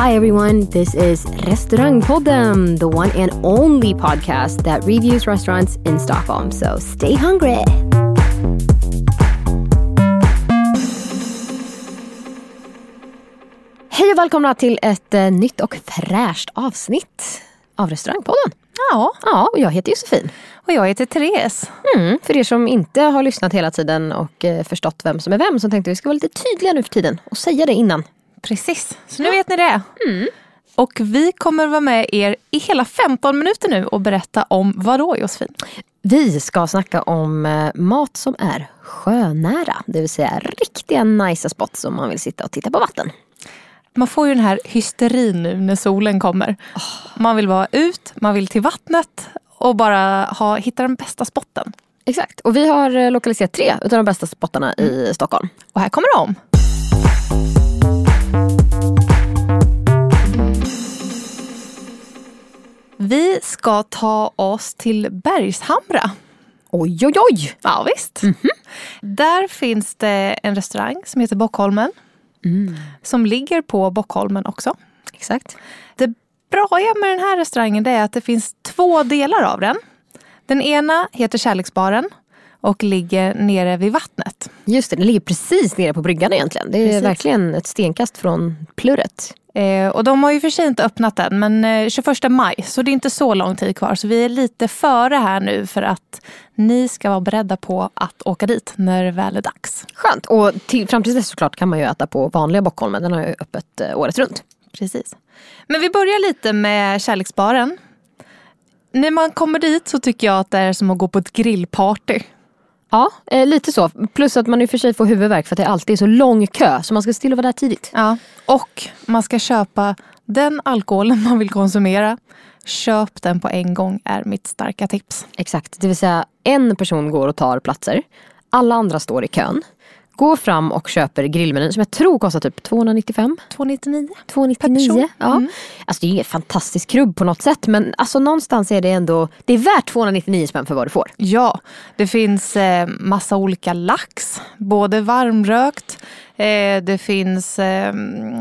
Hi, everyone. This is Restaurangpodden, the one and only podcast that reviews restaurants in Stockholm. So stay hungry. Hej och välkomna till ett eh, nytt och fräscht avsnitt av Restaurangpodden. Ja, Ja, och jag heter Josefin. och jag heter Therese. Mm, för er som inte har lyssnat hela tiden och eh, förstått vem som är vem så tänkte vi ska vara lite tydliga nu för tiden och säga det innan. Precis, så nu vet ni det. Och vi kommer vara med er i hela 15 minuter nu och berätta om vad då Josefin? Vi ska snacka om eh, mat som är sjönära, det vill säga riktiga nice spots om man vill sitta och titta på vatten. Man får ju den här hysterin nu när solen kommer. Man vill vara ut, man vill till vattnet och bara ha, hitta den bästa spotten. Exakt, och vi har eh, lokaliserat tre utav de bästa spottarna i Stockholm. Och här kommer de. Vi ska ta oss till Bergshamra. Oj, oj, oj! Ja, visst. Där finns det en restaurang som heter Bockholmen. Som ligger på Bockholmen också. Exakt. Det braiga med den här restaurangen är att det finns två delar av den. Den ena heter Kärleksbaren och ligger nere vid vattnet. Just det, den ligger precis nere på bryggan egentligen. Det är Precis. verkligen ett stenkast från plurret. Eh, och de har ju för sig inte öppnat än, men eh, 21 maj, så det är inte så lång tid kvar. Så vi är lite före här nu för att ni ska vara beredda på att åka dit när det väl är dags. Skönt, och till, fram tills dess såklart kan man ju äta på vanliga Bockholmen. Den har ju öppet eh, året runt. Precis. Men vi börjar lite med kärleksbaren. När man kommer dit så tycker jag att det är som att gå på ett grillparty. Ja, eh, lite så. Plus att man i och för sig får huvudvärk för att det alltid är så lång kö. Så man ska se till att vara där tidigt. Ja. Och man ska köpa den alkoholen man vill konsumera. Köp den på en gång är mitt starka tips. Exakt, det vill säga en person går och tar platser. Alla andra står i kön. Går fram och köper grillmenyn som jag tror kostar typ 295. 299. 299. person. Ja. Mm. Alltså det är inget fantastiskt krubb på något sätt men alltså någonstans är det ändå, det är värt 299 spänn för vad du får. Ja, det finns eh, massa olika lax. Både varmrökt, eh, det finns eh,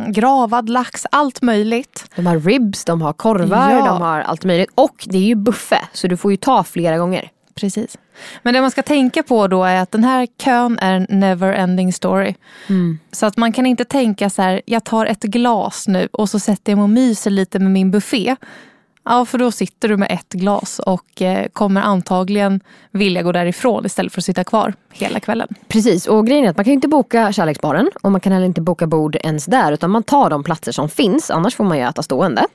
gravad lax, allt möjligt. De har ribs, de har korvar, Ja. de har allt möjligt. Och det är ju buffé så du får ju ta flera gånger. Precis. Men det man ska tänka på då är att den här kön är en never ending story. Så att man kan inte tänka så här, jag tar ett glas nu och så sätter jag mig och myser lite med min buffé. Ja, för då sitter du med ett glas och eh, kommer antagligen vilja gå därifrån istället för att sitta kvar hela kvällen. Precis, och grejen är att man kan inte boka kärleksbaren och man kan heller inte boka bord ens där utan man tar de platser som finns, annars får man ju äta stående.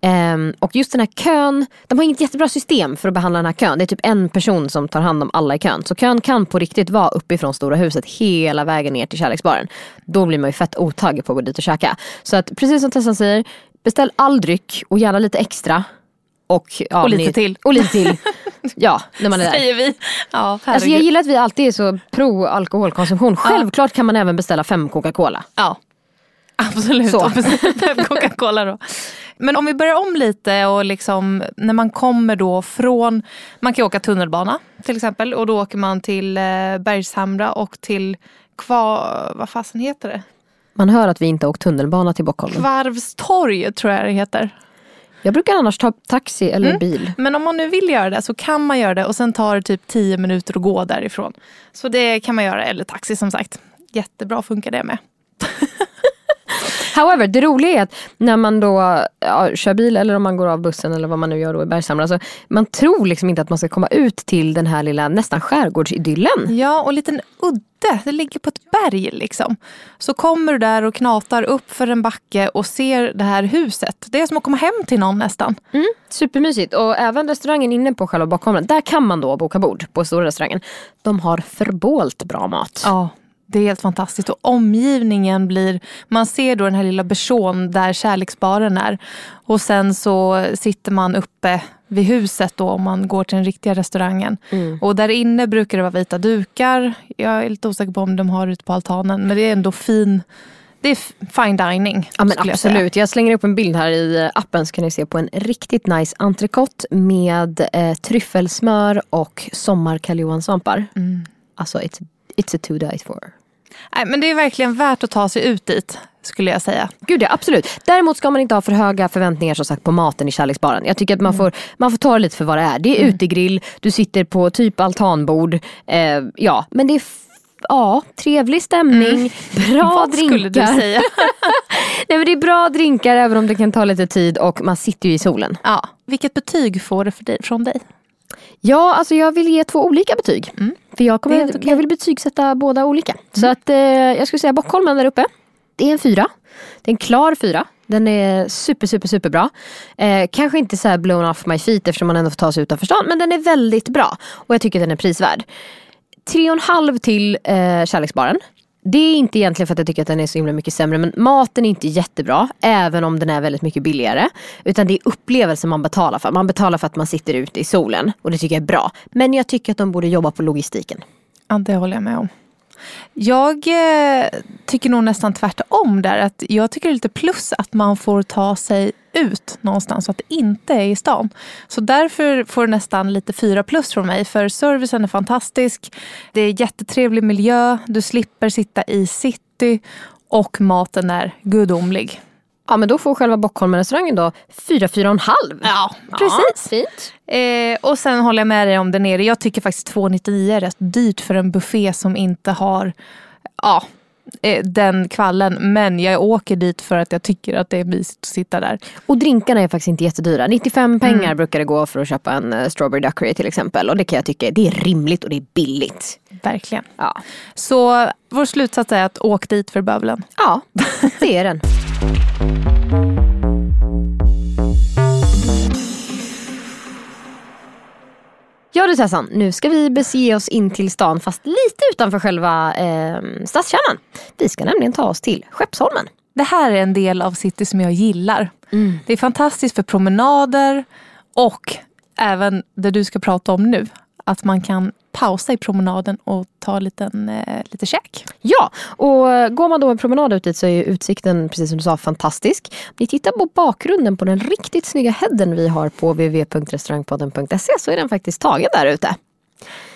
Ehm, och just den här kön, de har inget jättebra system för att behandla den här kön. Det är typ en person som tar hand om alla i kön. Så kön kan på riktigt vara uppifrån Stora huset hela vägen ner till kärleksbaren. Då blir man ju fett otagg på att gå dit och käka. Så att precis som Tessan säger, beställ all dryck och gärna lite extra. Och, ja, Och lite ni- till. Och lite till. Ja, när man är där. Säger vi. Ja, Alltså jag gillar att vi alltid är så pro alkoholkonsumtion. Självklart kan man även beställa fem Coca-Cola. Ja, absolut. Så. Och fem Coca-Cola då. Men om vi börjar om lite och liksom när man kommer då från, man kan åka tunnelbana till exempel och då åker man till eh, Bergshamra och till Kva, vad fasen heter det? Man hör att vi inte åkt tunnelbana till Bockholmen. Kvarvstorg tror jag det heter. Jag brukar annars ta taxi eller bil. Men om man nu vill göra det så kan man göra det och sen tar det typ 10 minuter att gå därifrån. Så det kan man göra, eller taxi som sagt. Jättebra funkar det med. However, det roliga är att när man då ja, kör bil eller om man går av bussen eller vad man nu gör då i Bergshamra. Alltså, man tror liksom inte att man ska komma ut till den här lilla nästan skärgårdsidyllen. Ja, och en liten udde. Det ligger på ett berg liksom. Så kommer du där och knatar upp för en backe och ser det här huset. Det är som att komma hem till någon nästan. Mm, supermysigt och även restaurangen inne på själva Bockholmen. Där kan man då boka bord på stora restaurangen. De har förbålt bra mat. Ja, det är helt fantastiskt. Och omgivningen blir... Man ser då den här lilla bersån där kärleksbaren är. Och sen så sitter man uppe vid huset då om man går till den riktiga restaurangen. Mm. Och där inne brukar det vara vita dukar. Jag är lite osäker på om de har ute på altanen. Men det är ändå fin... Det är fine dining. Ja men skulle jag absolut. Jag, slänger upp en bild här i appen så kan ni se på en riktigt nice entrecote med eh, tryffelsmör och sommar Karl Johan-svampar. Mm. Alltså it's, it's a to die for. Nej, men det är verkligen värt att ta sig ut dit, skulle jag säga. Gud ja, absolut. Däremot ska man inte ha för höga förväntningar som sagt på maten i kärleksbaren. Jag tycker att man får, man får ta det lite för vad det är. Det är utegrill, du sitter på typ altanbord. Eh, ja, men det är ja, trevlig stämning, bra Vad drinkar. skulle du säga? Nej, men det är bra drinkar även om det kan ta lite tid och man sitter ju i solen. ja. Vilket betyg får det för dig, från dig? Ja, alltså jag vill ge två olika betyg. För jag, kommer, okej. jag vill betygsätta båda olika. Så att eh, jag skulle säga Bockholmen där uppe. Det är en fyra. Det är en klar fyra. Den är super, super, super bra. Eh, kanske inte så blown off my feet eftersom man ändå får ta sig utanför stan. Men den är väldigt bra. Och jag tycker den är prisvärd. Tre och en halv till eh, Kärleksbaren. Det är inte egentligen för att jag tycker att den är så himla mycket sämre men maten är inte jättebra även om den är väldigt mycket billigare. Utan det är upplevelsen man betalar för. Man betalar för att man sitter ute i solen och det tycker jag är bra. Men jag tycker att de borde jobba på logistiken. Ja, det håller jag med om. Jag eh, tycker nog nästan tvärtom där. Att jag tycker det är lite plus att man får ta sig ut någonstans så att det inte är i stan. Så därför får det nästan lite fyra plus från mig. För servicen är fantastisk. Det är jättetrevlig miljö. Du slipper sitta i city. Och maten är gudomlig. Ja men då får själva Bockholmen-restaurangen då 4, 4,5. Ja, precis. fint. Eh, och sen håller jag med dig om det nere. Jag tycker faktiskt 2,99 är rätt dyrt för en buffé som inte har ja, den kvallen. Men jag åker dit för att jag tycker att det är mysigt att sitta där. Och drinkarna är faktiskt inte jättedyra. 95 pengar brukar det gå för att köpa en eh, strawberry daiquiri till exempel. Och det kan jag tycka det är rimligt och det är billigt. Verkligen. Ja, Så vår slutsats är att åk dit för bövelen. ja det är den. Ja du Tessan, nu ska vi bege oss in till stan fast lite utanför själva eh, stadskärnan. Vi ska nämligen ta oss till Skeppsholmen. Det här är en del av city som jag gillar. Det är fantastiskt för promenader och även det du ska prata om nu. Att man kan pausa i promenaden och ta liten, eh, lite käk. Ja, och eh, går man då en promenad ut dit så är utsikten, precis som du sa, fantastisk. Ni tittar på bakgrunden på den riktigt snygga headen vi har på www.restaurangpodden.se så är den faktiskt tagen där ute.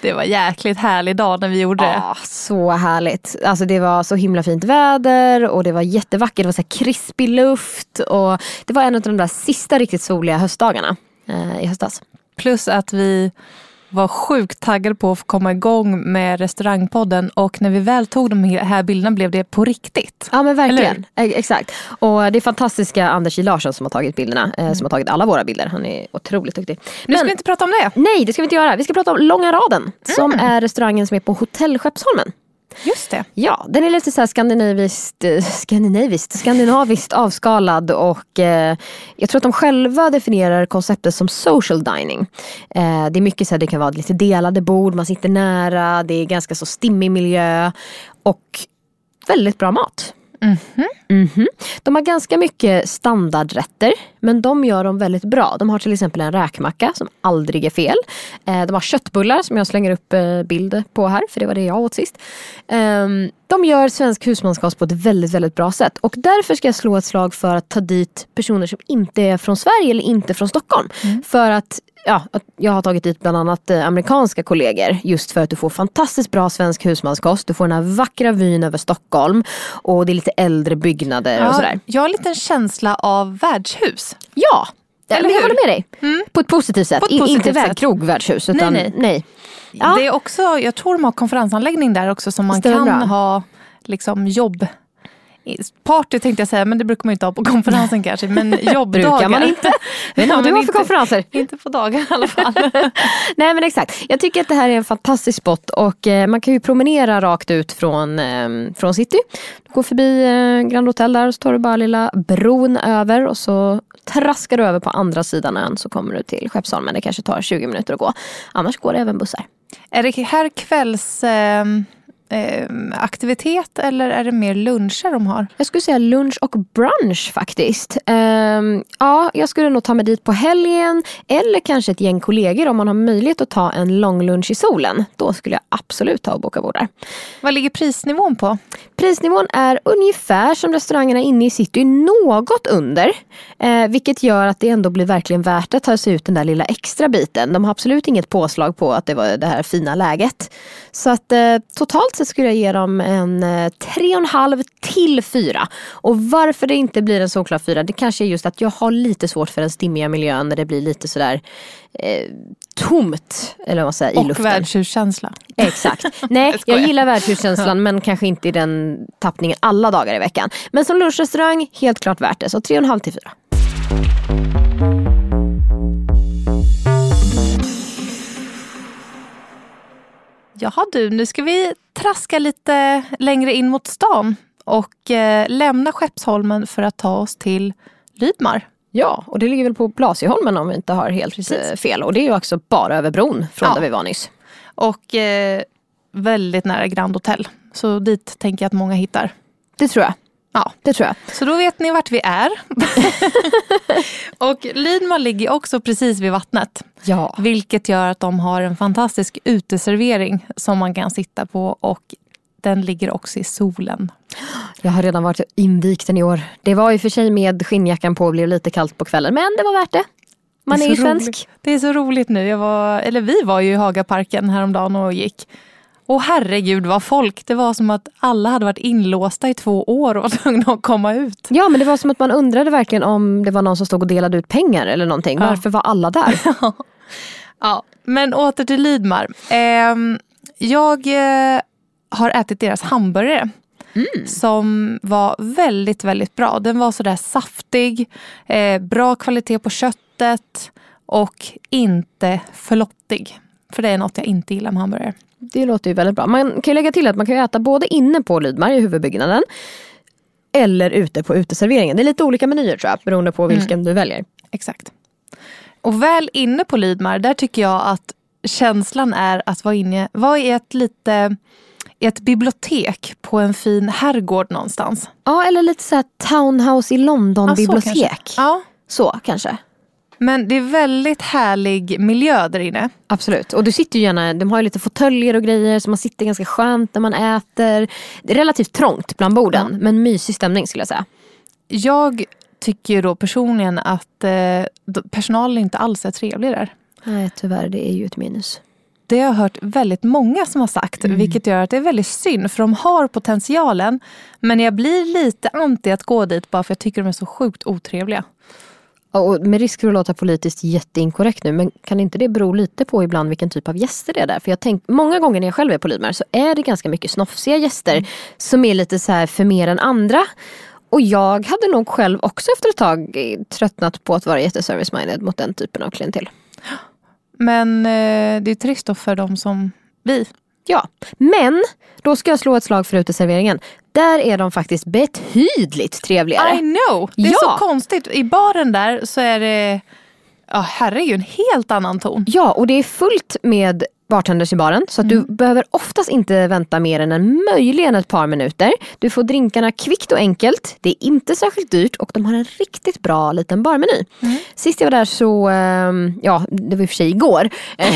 Det var jäkligt härlig dag när vi gjorde det. Ja, så härligt. Alltså det var så himla fint väder och det var jättevackert. Det var så krispig luft och det var en av de där sista riktigt soliga höstdagarna eh, i höstas. Plus att vi var sjukt taggade på att få komma igång med restaurangpodden och när vi väl tog de här bilderna blev det på riktigt. Ja men verkligen. Exakt. Och det är fantastiska Anders J Larsson som har tagit bilderna. Eh, som har tagit alla våra bilder. Han är otroligt duktig. Nu ska vi inte prata om det. Nej, det ska vi inte göra. Vi ska prata om Långa raden. Som är restaurangen som är på Hotell Skeppsholmen. Just det. Ja, den är lite så här skandinaviskt, eh, skandinaviskt, skandinaviskt avskalad och eh, jag tror att de själva definierar konceptet som social dining. Eh, det är mycket så här, det kan vara lite delade bord, man sitter nära, det är ganska så stimmig miljö och väldigt bra mat. Mhm. De har ganska mycket standardrätter men de gör dem väldigt bra. De har till exempel en räkmacka som aldrig är fel. Eh, de har köttbullar som jag slänger upp eh, bild på här för det var det jag åt sist. Ehm, de gör svensk husmanskost på ett väldigt, väldigt bra sätt och därför ska jag slå ett slag för att ta dit personer som inte är från Sverige eller inte från Stockholm. För att ja, jag har tagit dit bland annat eh, amerikanska kollegor just för att du får fantastiskt bra svensk husmanskost. Du får den här vackra vyn över Stockholm och det är lite äldre byggnader och sådär. jag har en liten känsla av värdshus. Ja, Ja, Eller men jag hur? håller med dig. På ett positivt sätt. Ett positivt inte sätt. väg krogvärdshus utan Nej, nej. nej. Ja. Det är också, jag tror de har konferensanläggning där också som man Stämmer kan bra. ha liksom jobb. Party tänkte jag säga, men det brukar man inte ha på konferensen kanske. Men jobbdagar. Brukar man inte. Jag vet inte vad du har för konferenser. Inte på dagar i alla fall. Nej men exakt. Jag tycker att det här är en fantastisk spot och eh, man kan ju promenera rakt ut från, eh, från city. Du går förbi eh, Grand Hotel där och så tar du bara lilla bron över och så traskar du över på andra sidan ön så kommer du till Skeppsholmen. Det kanske tar 20 minuter att gå. Annars går det även bussar. är det här kvälls... Eh, aktivitet eller är det mer luncher de har? Jag skulle säga lunch och brunch faktiskt. Ehm, ja, jag skulle nog ta mig dit på helgen eller kanske ett gäng kollegor om man har möjlighet att ta en lång lunch i solen. Då skulle jag absolut ta och boka bord där. Vad ligger prisnivån på? Prisnivån är ungefär som restaurangerna inne i city, något under. Eh, vilket gör att det ändå blir verkligen värt att ta sig ut den där lilla extra biten. De har absolut inget påslag på att det var det här fina läget. Så att eh, totalt sett skulle jag ge dem en eh, 3,5 till 4. Och varför det inte blir en solklar 4, det kanske är just att jag har lite svårt för den stimmiga miljön när det blir lite sådär eh, tomt, eller vad man säger, i Och luften. världshuskänsla. Exakt. Nej, jag gillar världshuskänslan men kanske inte i den tappningen alla dagar i veckan. Men som lunchrestaurang, helt klart värt det. Så 3,5 till 4. Jaha du, nu ska vi traska lite längre in mot stan och eh, lämna Skeppsholmen för att ta oss till Lydmar. Ja, och det ligger väl på Blasieholmen om vi inte har helt Precis. eh, fel. Och det är ju också bara över bron från Ja. där vi var nyss. Och eh, väldigt nära Grand Hotel. Så dit tänker jag att många hittar. Det tror jag. Ja. Det tror jag. Så då vet ni vart vi är. och Lydmar ligger också precis vid vattnet. Ja. Vilket gör att de har en fantastisk uteservering som man kan sitta på. Och den ligger också i solen. Jag har redan varit invigt den i år. Det var i och för sig med skinnjackan på och blev lite kallt på kvällen. Men det var värt det. Man Det är är ju svensk. roligt. Det är så roligt nu. Jag var, eller vi var ju i Hagaparken häromdagen och gick. Och herregud vad folk. Det var som att alla hade varit inlåsta i två år och var tvungna att komma ut. Ja men det var som att man undrade verkligen om det var någon som stod och delade ut pengar eller någonting. Ja. Varför var alla där? Ja, men åter till Lidmar. Ehm, jag eh, har ätit deras hamburgare. Som var väldigt, väldigt bra. Den var sådär saftig, eh, bra kvalitet på köttet och inte flottig. För det är något jag inte gillar med hamburgare. Det låter ju väldigt bra. Man kan lägga till att man kan äta både inne på Lydmar i huvudbyggnaden eller ute på uteserveringen. Det är lite olika menyer tror jag beroende på vilken du väljer. Exakt. Och väl inne på Lidmar, där tycker jag att känslan är att vara inne, vara i ett lite ett bibliotek på en fin herrgård någonstans. Ja eller lite så här townhouse i London Ja, så kanske. Ja, Så kanske. Men det är väldigt härlig miljö där inne. Absolut. Och du sitter ju gärna, de har ju lite fåtöljer och grejer så man sitter ganska skönt när man äter. Det är relativt trångt bland borden men mysig stämning skulle jag säga. Jag tycker då personligen att eh, personalen inte alls är trevlig där. Nej tyvärr det är ju ett minus. Det har jag hört väldigt många som har sagt, vilket gör att det är väldigt synd för de har potentialen. Men jag blir lite anti att gå dit bara för jag tycker de är så sjukt otrevliga. Och med risk för att låta politiskt jätteinkorrekt nu, men kan inte det bero lite på ibland vilken typ av gäster det är där? För jag tänk, många gånger när jag själv är på Lidmar så är det ganska mycket snofsiga gäster som är lite så här för mer än andra. Och jag hade nog själv också efter ett tag tröttnat på att vara jätteservice-minded mot den typen av klientel. Men eh, det är trist då för de som vi. Ja, men då ska jag slå ett slag för uteserveringen. Där är de faktiskt betydligt trevligare. I know! Det är Ja. så konstigt. I baren där så är det, ja herregud, en helt annan ton. Ja, och det är fullt med bartenders i baren så att du behöver oftast inte vänta mer än en möjligen ett par minuter. Du får drinkarna kvickt och enkelt. Det är inte särskilt dyrt och de har en riktigt bra liten barmeny. Sist jag var där så, ehm, ja det var i och för sig igår,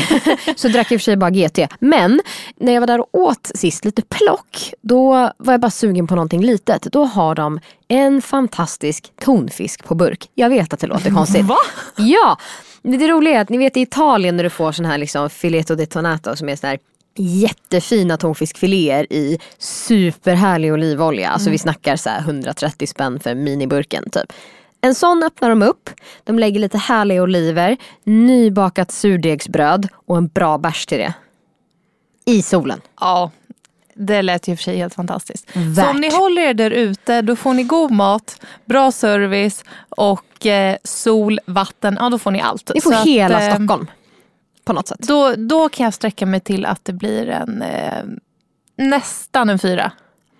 så drack jag i och för sig bara GT. Men när jag var där och åt sist lite plock, då var jag bara sugen på någonting litet. Då har de en fantastisk tonfisk på burk. Jag vet att det låter konstigt. Va? Ja! Det roliga är att ni vet i Italien när du får sån här liksom fileto di tonato som är sån här jättefina tonfiskfiléer i superhärlig olivolja. Alltså vi snackar så här 130 spänn för miniburken typ. En sån öppnar de upp, de lägger lite härliga oliver, nybakat surdegsbröd och en bra bärs till det. I solen. Ja, det lät ju för sig helt fantastiskt. Värt. Så om ni håller er där ute, då får ni god mat, bra service och eh, sol, vatten. Ja, då får ni allt. Ni får Så att, hela eh, Stockholm. På något sätt. Då, då kan jag sträcka mig till att det blir en eh, nästan en fyra.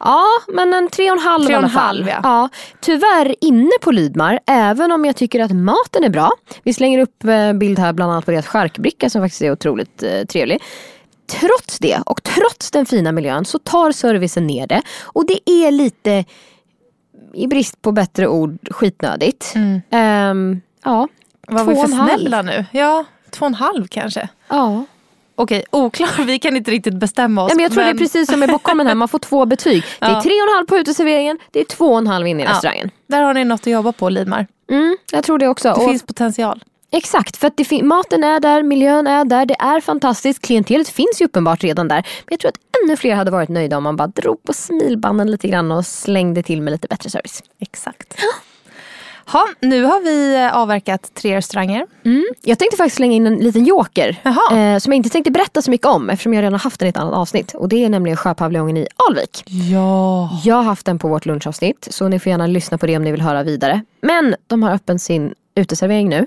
Ja, men en tre och en halv Tre och en halv, ja. Ja, tyvärr inne på Lidmar, även om jag tycker att maten är bra. Vi slänger upp eh, bild här bland annat på deras charkbricka som faktiskt är otroligt eh, trevlig. Trots det och trots den fina miljön så tar servicen ner det. Och det är lite, i brist på bättre ord, skitnödigt. Ehm, ja, Var två vi och för en halv. snälla nu? Ja, två och en halv kanske. Ja. Okej, oklar. Vi kan inte riktigt bestämma oss. Ja, men jag tror det är precis som med Bockholmen här, man får två betyg. Det är tre och en halv på uteserveringen, det är två och en halv inne i Ja. restaurangen. Där har ni något att jobba på, Lidmar. Mm, jag tror det också. Det Och- finns potential. Exakt, för att maten är där, miljön är där, det är fantastiskt. Klientelet finns ju uppenbart redan där. Men jag tror att ännu fler hade varit nöjda om man bara drog på smilbanden lite grann och slängde till med lite bättre service. Exakt. Ha, nu har vi eh, avverkat tre restauranger. Mm. Jag tänkte faktiskt slänga in en liten joker. Eh, som jag inte tänkte berätta så mycket om eftersom jag redan har haft den i ett annat avsnitt. Och det är nämligen Sjöpaviljongen i Alvik. Ja. Jag har haft den på vårt lunchavsnitt så ni får gärna lyssna på det om ni vill höra vidare. Men de har öppen sin uteservering nu.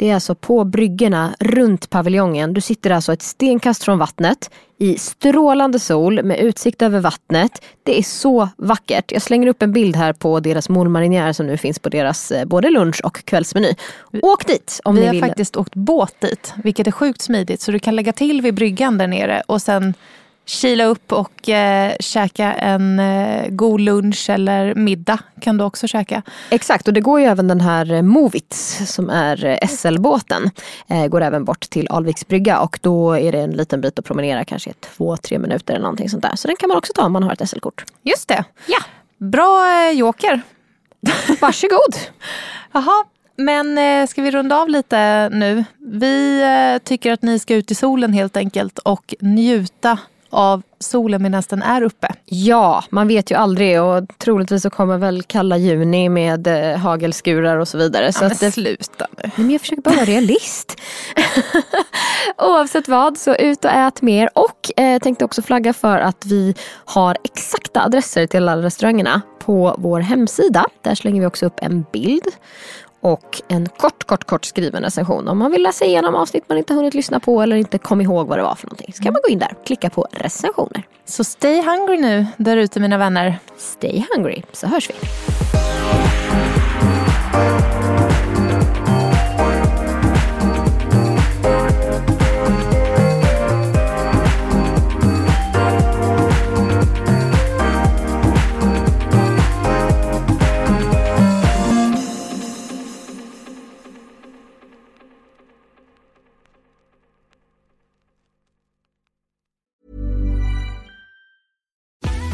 Det är alltså på bryggorna runt paviljongen. Du sitter alltså ett stenkast från vattnet i strålande sol med utsikt över vattnet. Det är så vackert. Jag slänger upp en bild här på deras mormarinjär som nu finns på deras eh, både lunch och kvällsmeny. Åk dit om Vi ni har vill. faktiskt åkt båt dit, vilket är sjukt smidigt. Så du kan lägga till vid bryggan där nere och sen kila upp och eh, käka en eh, god lunch eller middag kan du också käka. Exakt och det går ju även den här eh, Movits som är eh, SL-båten. Eh, går även bort till Alviks brygga och då är det en liten bit att promenera kanske två, tre minuter eller någonting sånt där. Så den kan man också ta om man har ett SL-kort. Just det. Ja. Bra eh, joker. Varsågod! Jaha, men eh, ska vi runda av lite nu? Vi tycker att ni ska ut i solen helt enkelt och njuta av solen medan den är uppe. Ja, man vet ju aldrig och troligtvis så kommer väl kalla juni med eh, hagelskurar och så vidare. Så men att det, sluta nu. Men jag försöker bara vara realist. Oavsett vad, så ut och ät mer. Och eh, tänkte också flagga för att vi har exakta adresser till alla restaurangerna på vår hemsida. Där slänger vi också upp en bild och en kort, kort, kort skriven recension. Om man vill läsa igenom avsnitt man inte hunnit lyssna på eller inte kom ihåg vad det var för någonting. Så kan man gå in där och klicka på recensioner. Så stay hungry nu där ute mina vänner. Stay hungry, så hörs vi.